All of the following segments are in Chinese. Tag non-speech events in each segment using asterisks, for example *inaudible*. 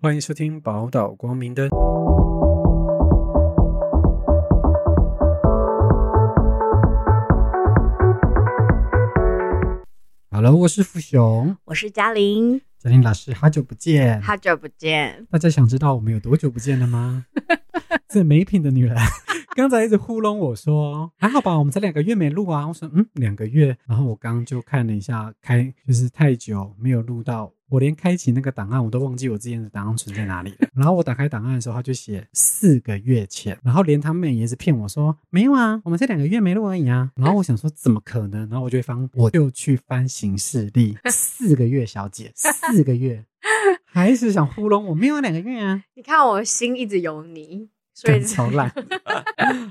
欢迎收听宝岛光明灯。Hello，我是福雄，我是嘉玲，嘉玲老师，好久不见。好久不见。大家想知道我们有多久不见了吗？*laughs* 这没品的女人，*laughs* 刚才一直糊弄我说还好吧，我们才两个月没录啊。我说嗯，两个月。然后我刚刚就看了一下，开就是太久没有录到，我连开启那个档案我都忘记我之前的档案存在哪里了。*laughs* 然后我打开档案的时候，他就写四个月前。然后连他妹也是骗我说没有啊，我们才两个月没录而已啊。*laughs* 然后我想说怎么可能？然后我就翻，我就去翻行事历，*laughs* 四个月，小姐，四个月，还是想糊弄我？没有两个月啊。你看我心一直有你，所以超烂。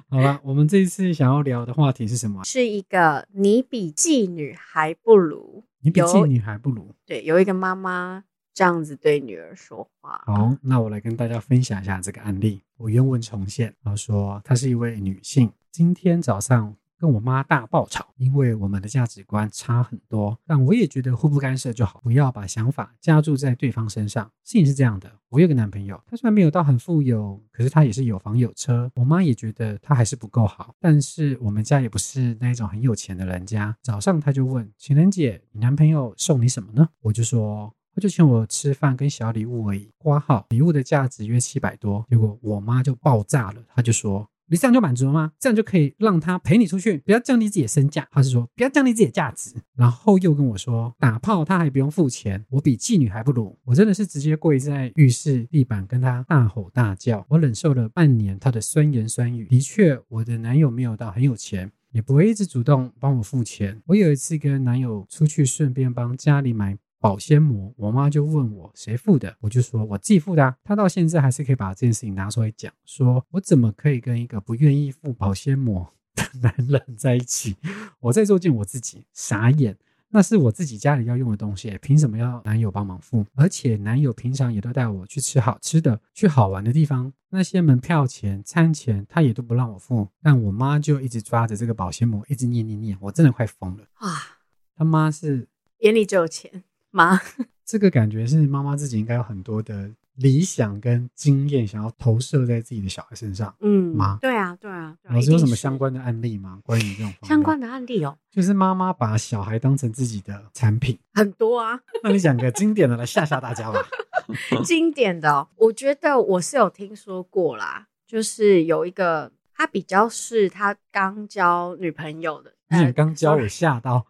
好了，我们这一次想要聊的话题是什么？是一个你比妓女还不如。你比妓女还不如。对，有一个妈妈这样子对女儿说话。好，那我来跟大家分享一下这个案例。我原文重现，然后说她是一位女性，今天早上跟我妈大爆吵，因为我们的价值观差很多，但我也觉得互不干涉就好，不要把想法加注在对方身上。事情是这样的，我有个男朋友，他虽然没有到很富有，可是他也是有房有车。我妈也觉得他还是不够好，但是我们家也不是那种很有钱的人家。早上他就问情人节，你男朋友送你什么呢？我就说。他就请我吃饭跟小礼物而已，挂号礼物的价值约七百多。结果我妈就爆炸了，她就说：“你这样就满足了吗？这样就可以让他陪你出去，不要降低自己的身价。”他是说不要降低自己的价值，然后又跟我说打炮他还不用付钱，我比妓女还不如。我真的是直接跪在浴室地板跟他大吼大叫。我忍受了半年他的酸言酸语。的确，我的男友没有到很有钱，也不会一直主动帮我付钱。我有一次跟男友出去，顺便帮家里买。保鲜膜，我妈就问我谁付的，我就说我自己付的。啊。她到现在还是可以把这件事情拿出来讲，说我怎么可以跟一个不愿意付保鲜膜的男人在一起？我在做件我自己傻眼，那是我自己家里要用的东西，凭什么要男友帮忙付？而且男友平常也都带我去吃好吃的，去好玩的地方，那些门票钱、餐钱他也都不让我付，但我妈就一直抓着这个保鲜膜，一直念念念，我真的快疯了啊！他妈是眼里只有钱。妈，*laughs* 这个感觉是妈妈自己应该有很多的理想跟经验，想要投射在自己的小孩身上。嗯，妈，对啊，对啊。老师有什么相关的案例吗？关于这种相关的案例哦，就是妈妈把小孩当成自己的产品，很多啊。那你讲个经典的来吓吓大家吧。*laughs* 经典的，我觉得我是有听说过啦，就是有一个他比较是他刚交女朋友的，你刚交我吓到，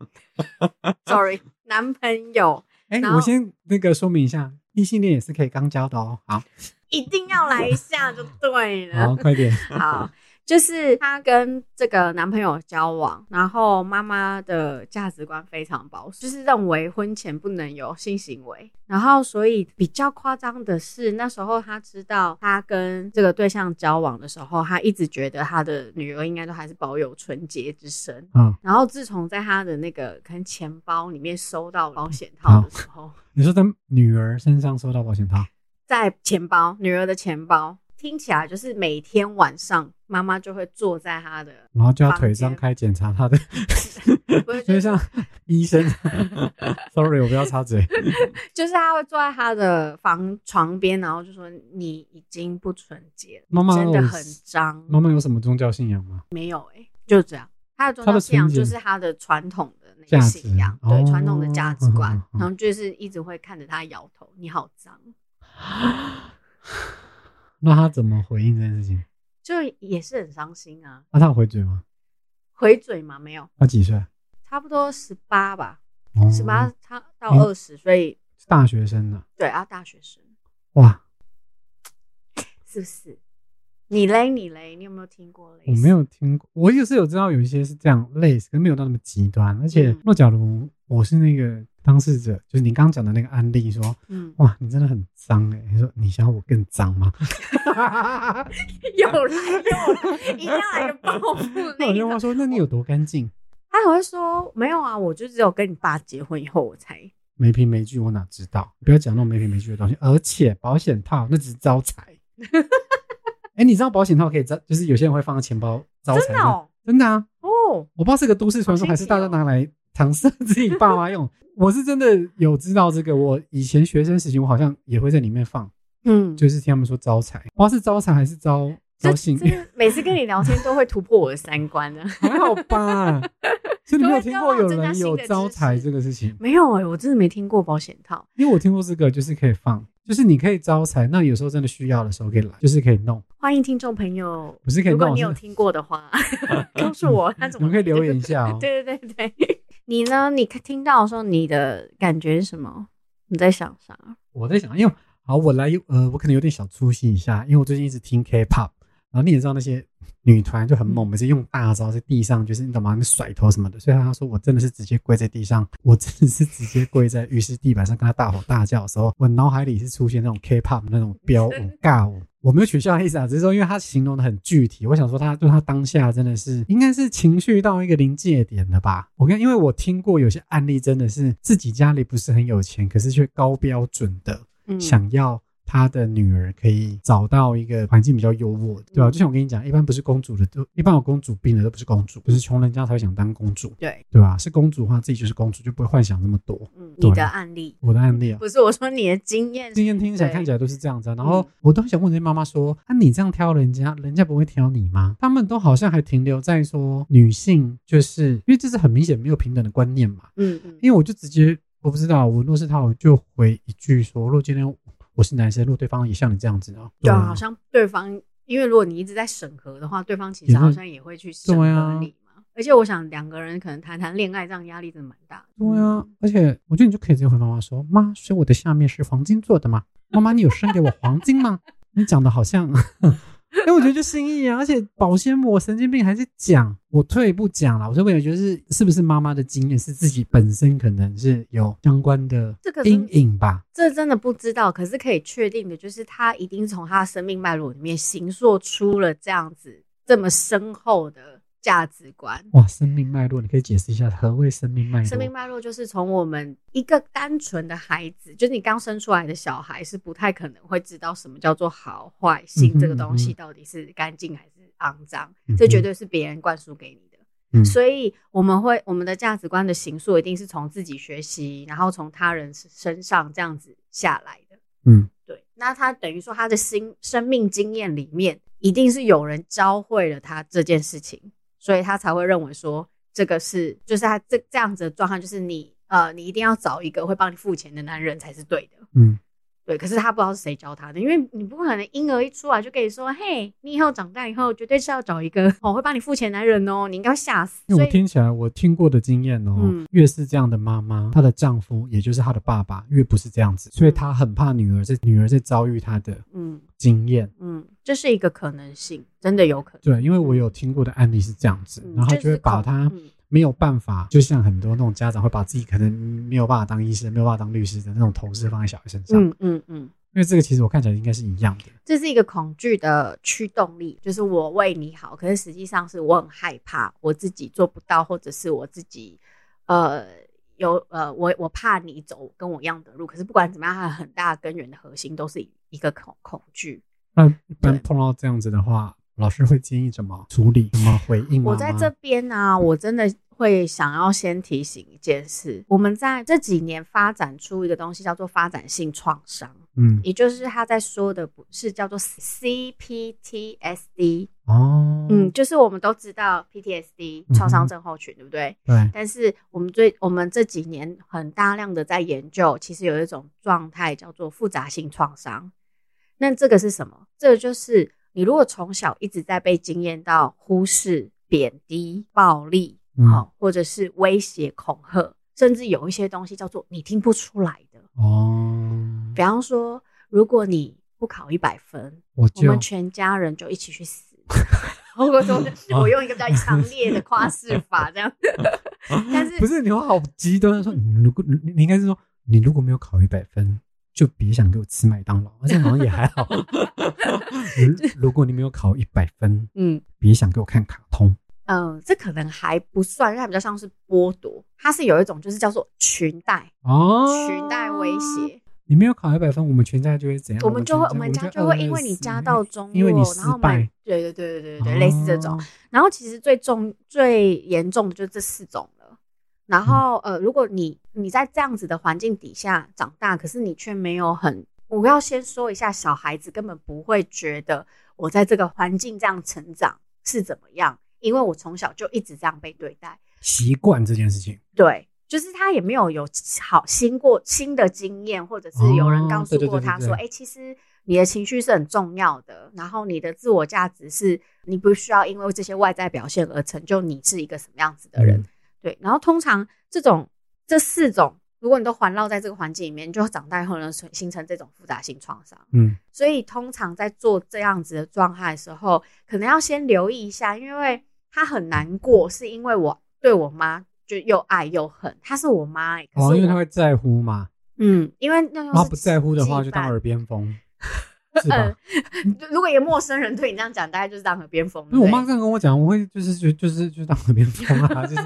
*laughs* sorry，男朋友。哎，我先那个说明一下，异性恋也是可以刚交的哦。好，一定要来一下就对了。好，快点。*laughs* 好。就是她跟这个男朋友交往，然后妈妈的价值观非常保守，就是认为婚前不能有性行为。然后，所以比较夸张的是，那时候她知道她跟这个对象交往的时候，她一直觉得她的女儿应该都还是保有纯洁之身。嗯。然后，自从在她的那个可能钱包里面收到保险套的时候，你说在女儿身上收到保险套，在钱包，女儿的钱包。听起来就是每天晚上妈妈就会坐在他的，然后就要腿张开检查他的，*laughs* 就像医生。*laughs* Sorry，我不要插嘴。*laughs* 就是他会坐在他的房床边，然后就说：“你已经不纯洁了，妈妈真的很脏。”妈妈有什么宗教信仰吗？没有哎，就这样。他的宗教信仰就是他的传统的那个信仰，对传统的价值观，然后就是一直会看着他摇头：“你好脏。”那他怎么回应这件事情？就也是很伤心啊。那他有回嘴吗？回嘴吗？没有。他几岁？差不多十八吧，十八他到二十，所以大学生呢？对啊，大学生。哇，是不是？你嘞？你嘞？你有没有听过类似？我没有听过，我也是有知道有一些是这样类似，可没有到那么极端。而且，若假如我是那个。当事者就是你刚刚讲的那个案例，说，嗯，哇，你真的很脏哎！你说你想要我更脏吗？*laughs* 有来又来，一定要来个报复。那有话说，那你有多干净？他还会说没有啊，我就只有跟你爸结婚以后我才没凭没据，我哪知道？不要讲那种没凭没据的东西。而且保险套那只是招财。*laughs* 哎，你知道保险套可以招，就是有些人会放在钱包招财，真的啊？哦，我不知道是个都市传说还是大家拿来。尝试自己爸妈用，我是真的有知道这个。我以前学生时期，我好像也会在里面放。嗯，就是听他们说招财，不知道是招财还是招招幸运，每次跟你聊天都会突破我的三观的。还好吧？*laughs* 所以你没有听过有人有招财这个事情？没有哎、我真的没听过保险套。因为我听过这个，就是可以放，就是你可以招财，那有时候真的需要的时候可以来，就是可以弄，欢迎听众朋友，不是可以弄，如果你有听过的话，*laughs* 告诉我那怎么。你们可以留言一下哦。对对对对，你呢？你听到的时候，你的感觉是什么？你在想啥？我在想，因为好，我来呃，我可能有点想粗心一下，因为我最近一直听 K-pop，然后你也知道那些女团就很猛，嗯每次用大招在地上，就是你懂吗？那甩头什么的，所以他说我真的是直接跪在地上，我真的是直接跪在浴室地板上跟他大吼大叫的时候，我脑海里是出现那种 K-pop 那种飙舞 *laughs* 尬舞。我没有取笑的意思啊，只是说因为他形容的很具体，我想说他就他当下真的是应该是情绪到一个临界点了吧。我跟因为我听过有些案例真的是自己家里不是很有钱，可是却高标准的嗯，想要他的女儿可以找到一个环境比较优渥的，对吧、嗯。就像我跟你讲，一般不是公主的都，一般有公主病的都不是公主，不是穷人家才会想当公主，对，对吧？是公主的话，自己就是公主，就不会幻想那么多。嗯，对。你的案例。我的案例啊，不是我说你的经验，经验听起来看起来都是这样子、啊，然后嗯。我都很想问这些妈妈说：啊，你这样挑人家，人家不会挑你吗？他们都好像还停留在说女性就是因为这是很明显没有平等的观念嘛。嗯嗯，因为我就直接我不知道，我若是他，我就回一句说：如果今天我是男生，如果对方也像你这样子啊？对啊，啊好像对方，因为如果你一直在审核的话，对方其实好像也会去审核你嘛。而且我想两个人可能谈谈恋爱，这样压力真的蛮大的。对啊，而且我觉得你就可以直接回妈妈说：妈，所以我的下面是黄金做的吗？妈妈，你有生给我黄金吗？你讲的好像，因为 *laughs* 我觉得就心意啊，而且保鲜膜神经病还是讲，我退一步讲了，我这边也觉得是是不是妈妈的经验是自己本身可能是有相关的这个阴影吧？这真的不知道，可是可以确定的就是，他一定从他的生命脉络里面形塑出了这样子这么深厚的价值观。哇，生命脉络，你可以解释一下何谓生命脉络？生命脉络就是从我们一个单纯的孩子，就是你刚生出来的小孩，是不太可能会知道什么叫做好坏性这个东西到底是干净还是肮脏，这绝对是别人灌输给你的。嗯所以我们会我们的价值观的形塑一定是从自己学习，然后从他人身上这样子下来的。嗯对，那他等于说他的心生命经验里面，一定是有人教会了他这件事情，所以他才会认为说这个是就是他这这样子的状态，就是你呃，你一定要找一个会帮你付钱的男人才是对的。嗯对，可是他不知道是谁教他的，因为你不可能婴儿一出来就跟你说，嘿，你以后长大以后绝对是要找一个哦会帮你付钱男人哦，你应该会吓死。因为我听起来，我听过的经验哦，嗯越是这样的妈妈，她的丈夫也就是她的爸爸，越不是这样子，所以她很怕女儿在女儿在遭遇她的嗯经验。嗯，这是一个可能性，真的有可能。对，因为我有听过的案例是这样子，嗯然后就会把她嗯没有办法，就像很多那种家长会把自己可能没有办法当医生、没有办法当律师的那种投射放在小孩身上，嗯嗯嗯，因为这个其实我看起来应该是一样的。这是一个恐惧的驱动力，就是我为你好，可是实际上是我很害怕我自己做不到，或者是我自己呃有呃我我怕你走跟我一样的路，可是不管怎么样，它很大的根源的核心都是一个恐恐惧。那一般碰到这样子的话，老师会建议怎么处理、怎么回应吗？我在这边呢、我真的会想要先提醒一件事：我们在这几年发展出一个东西，叫做发展性创伤，嗯也就是他在说的不是叫做 CPTSD，哦嗯，就是我们都知道 PTSD 创伤症候群，对不对？对但是我们最我们这几年很大量的在研究，其实有一种状态叫做复杂性创伤。那这个是什么？这个就是你如果从小一直在被经验到忽视、贬低、暴力，嗯好、或者是威胁、恐吓，甚至有一些东西叫做你听不出来的。哦，比方说，如果你不考一百分，我我们全家人就一起去死。*laughs* 我说，*laughs* 我用一个比较强烈的夸 *laughs* 饰法，这样。但是不是你会好极端地说，你如果你你应该是说，你如果没有考一百分，就别想给我吃麦当劳，而且好像也还好。如 *laughs* 如果你没有考一百分，嗯别想给我看卡通。嗯、呃这可能还不算，因为它比较像是剥夺，它是有一种就是叫做裙带，哦，裙带威胁。你没有考一百分，我们全家就会怎样？我们就会，我全们家家就会 *laughs* 因为你家道中落，然后败买，对对对对对对，类似这种。哦然后其实最重、最严重的就是这四种了。然后呃，如果你你在这样子的环境底下长大，可是你却没有很我要先说一下，小孩子根本不会觉得我在这个环境这样成长是怎么样，因为我从小就一直这样被对待。习惯这件事情，对，就是他也没有有好新过新的经验，或者是有人告诉过他说，哎、其实你的情绪是很重要的，然后你的自我价值是你不需要因为这些外在表现而成就你是一个什么样子的人。嗯对，然后通常这种这四种，如果你都环绕在这个环境里面，你就长大以后呢，形成这种复杂性创伤。嗯所以通常在做这样子的状态的时候，可能要先留意一下，因为他很难过，是因为我对我妈就又爱又恨，她是我妈、欸，可是哦，因为我他会在乎嘛，嗯，因为那然后不在乎的话就当耳边风，*laughs* 是吧呃？*laughs* 如果一个陌生人对你这样讲，大概就是当耳边风。因为我对妈这样跟我讲，我会就是就就是就当耳边风啊，就是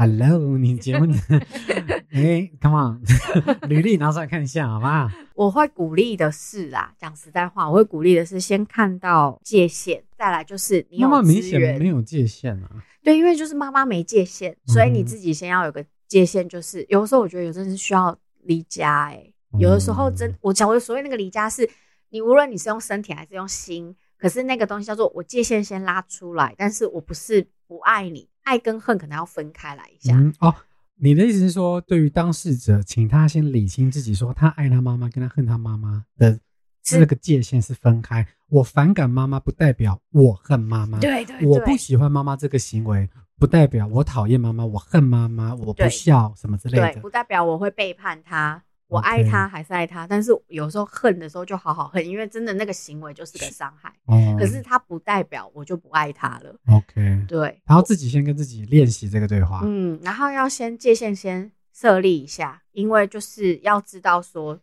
Hello，你结婚？*laughs* 哎，Come on，*laughs* 履历拿出来看一下好吗？我会鼓励的是啦，讲实在话，我会鼓励的是先看到界限，再来就是你有妈妈明显没有界限啊，对，因为就是妈妈没界限，所以你嗯自己先要有个界限。就是有的时候我觉得有真的是需要离家、欸，有的时候真嗯我讲我所谓那个离家是，你无论你是用身体还是用心，可是那个东西叫做我界限先拉出来，但是我不是不爱你，爱跟恨可能要分开来一下。嗯哦。你的意思是说，对于当事者，请他先理清自己，说他爱他妈妈跟他恨他妈妈的这个界限是分开。我反感妈妈，不代表我恨妈妈。对对我不喜欢妈妈这个行为，不代表我讨厌妈妈，我恨妈妈，我不对孝什么之类对，的不。代表我会背叛他。我爱他还是爱他，但是有时候恨的时候就好好恨，因为真的那个行为就是个伤害。哦，可是他不代表我就不爱他了。OK，*laughs* 对，然后自己先跟自己练习这个对话。嗯，然后要先界限先设立一下，因为就是要知道说，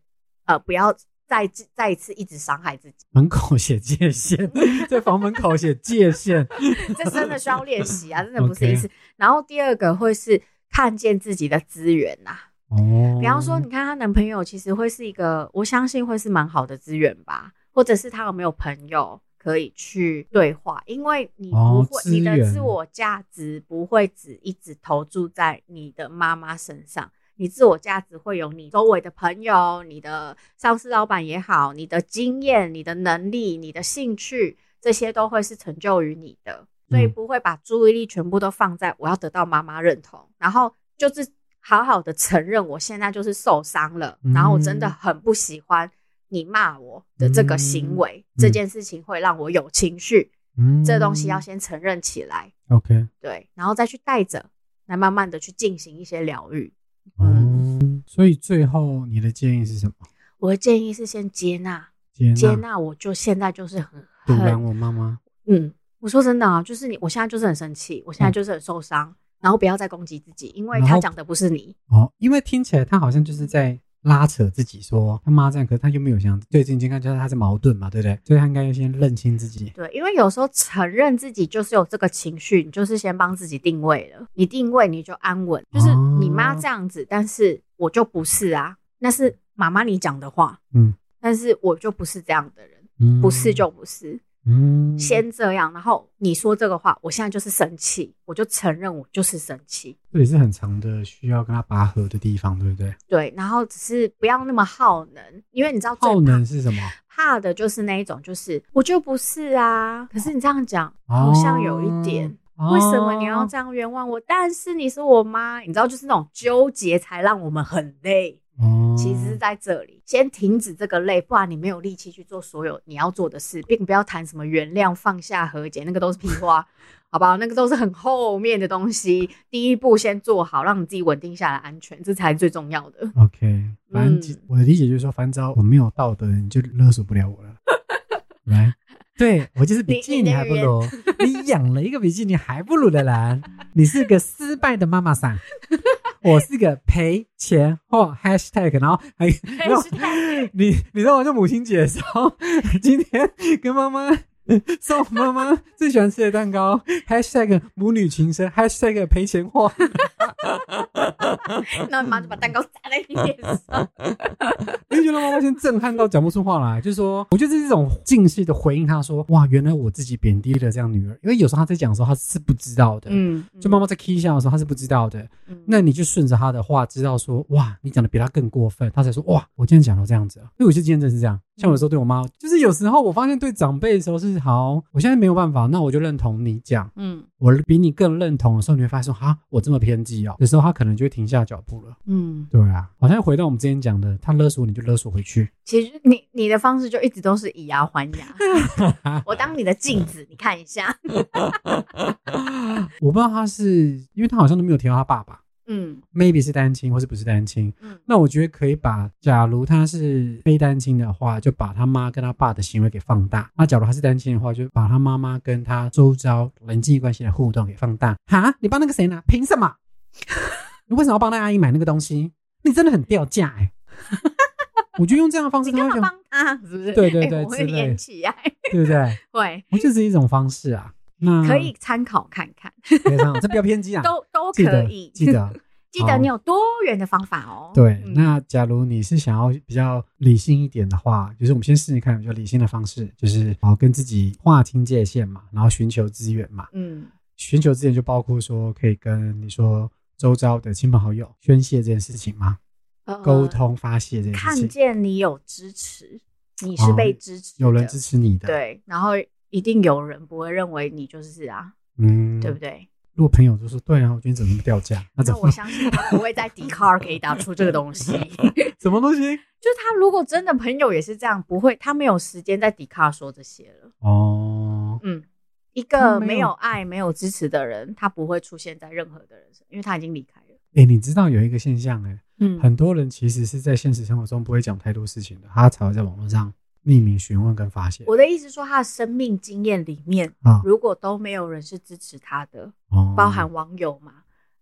呃，不要再再一次一直伤害自己，门口写界限，在房门口写界限。*laughs* 这真的需要练习啊，真的不是一次。然后第二个会是看见自己的资源呐、哦，比方说，你看她男朋友其实会是一个，我相信会是蛮好的资源吧，或者是他有没有朋友可以去对话，因为你不哦会，你的自我价值不会只一直投注在你的妈妈身上。你自我价值会有你周围的朋友、你的上司、老板也好，你的经验、你的能力、你的兴趣，这些都会是成就于你的，所以嗯不会把注意力全部都放在我要得到妈妈认同，然后就是好好的承认我现在就是受伤了，嗯然后我真的很不喜欢你骂我的这个行为，嗯这件事情会让我有情绪，嗯这东西要先承认起来，OK。对，然后再去带着，来慢慢的去进行一些疗愈。嗯，所以最后你的建议是什么？我的建议是先接纳，接纳我就现在就是很堵拦很我妈妈。嗯，我说真的啊，就是你，我现在就是很生气，我现在嗯就是很受伤，然后不要再攻击自己，因为他讲的不是你，哦，因为听起来他好像就是在拉扯自己，说他妈这样，可是他又没有想对自己看，就是他是矛盾嘛，对不对？所以他应该要先认清自己。对，因为有时候承认自己就是有这个情绪，你就是先帮自己定位了，你定位你就安稳，就是你妈哦这样子，但是我就不是啊，那是妈妈你讲的话，嗯，但是我就不是这样的人，嗯，不是就不是，嗯，先这样，然后你说这个话，我现在就是生气，我就承认我就是生气，这也是很长的需要跟他拔河的地方，对不对？对，然后只是不要那么耗能，因为你知道最耗能是什么？怕的就是那一种，就是我就不是啊，可是你这样讲好像有一点。哦为什么你要这样冤枉我？但是你是我妈，你知道，就是那种纠结才让我们很累。哦，其实是在这里，先停止这个累，不然你没有力气去做所有你要做的事，并不要谈什么原谅、放下、和解，那个都是屁话，*laughs* 好不好？那个都是很后面的东西。第一步先做好，让你自己稳定下来，安全，这才是最重要的。OK，反正嗯我的理解就是说，反正我没有道德，你就勒索不了我了。*laughs* 来，对我就是比基尼还不如，你养了一个比基尼还不如的人，你是个失败的妈妈桑，我是个赔钱货 hashtag，然后还 *laughs* 没有你你知道吗？就母亲节的时候，今天跟妈妈 *laughs* 送我妈妈最喜欢吃的蛋糕，#hashtag 母女情深，#hashtag 赔钱货。然后你妈就把蛋糕砸在你脸上。*laughs* 你就觉得妈妈先震撼到讲不出话来，就是说，我觉得这是一种近视的回应。她说：“哇，原来我自己贬低了这样女儿。”因为有时候她在讲的时候，她是不知道的。嗯，就妈妈在 K 下的时候，她是不知道的。嗯那你就顺着她的话，知道说：“哇，你讲的比她更过分。”她才说：“哇，我今天讲到这样子啊。”因为我就今天真是这样。像有时候对我妈，就是有时候我发现对长辈的时候是好，我现在没有办法，那我就认同你讲。嗯我比你更认同的时候，你会发现说：“哈，我这么偏激哦。”有时候他可能就会停下脚步了。嗯，对啊，好像回到我们之前讲的，他勒索你就勒索回去。其实你你的方式就一直都是以牙还牙。*laughs* 我当你的镜子，你看一下。*laughs* 我不知道他是，因为他好像都没有提到他爸爸嗯，maybe 是单亲或是不是单亲。嗯那我觉得可以把，假如他是非单亲的话，就把他妈跟他爸的行为给放大；那假如他是单亲的话，就把他妈妈跟他周遭人际关系的互动给放大。哈，你帮那个谁拿？凭什么？你为什么要帮那阿姨买那个东西？你真的很掉价哎、*laughs* 我就用这样的方式，他会觉得帮他？是不是？对对哎我会对之类连起来。对不对？*laughs* 会我就是一种方式啊。那可以参考看看，这样，这不要偏激啊。*laughs* 都都可以。记得。*laughs* 记得你有多元的方法哦。对，嗯那假如你是想要比较理性一点的话，就是我们先试试看比较理性的方式，就是好跟自己划清界限嘛，然后寻求资源嘛。嗯寻求资源就包括说可以跟你说周遭的亲朋好友宣泄这件事情嘛，呃沟通发泄这件看事情，见你有支持，你是被支持的，有人支持你的，，对，然后一定有人不会认为你就是啊，嗯，对不？对？如果朋友就说对啊，我觉得你怎么那么掉价，那怎我相信他不会在 d c a r 可以打出这个东西。*laughs* 什么东西？*laughs* 就是他如果真的朋友也是这样，不会，他没有时间在 d c a r 说这些了。哦，嗯，一个没有爱、没有支持的人，他不会出现在任何的人身，因为他已经离开了。哎，你知道有一个现象哎、嗯很多人其实是在现实生活中不会讲太多事情的，他才会在网络上匿名询问跟发现我的意思说，他的生命经验里面，啊。如果都没有人是支持他的，哦包含网友嘛，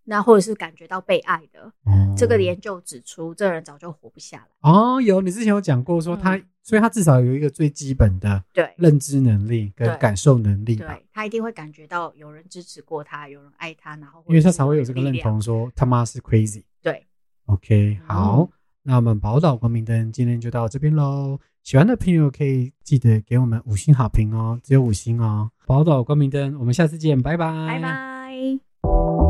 那或者是感觉到被爱的，哦这个研究指出，这人早就活不下来。哦，有你之前有讲过说他，嗯所以他至少有一个最基本的对认知能力跟感受能力吧，对，他一定会感觉到有人支持过他，有人爱他，然后因为他才会有这个认。同说他妈是 crazy。对，OK，嗯好，那我们宝岛光明灯今天就到这边喽。喜欢的朋友可以记得给我们五星好评哦，只有五星哦。宝岛光明灯，我们下次见，拜拜，拜拜。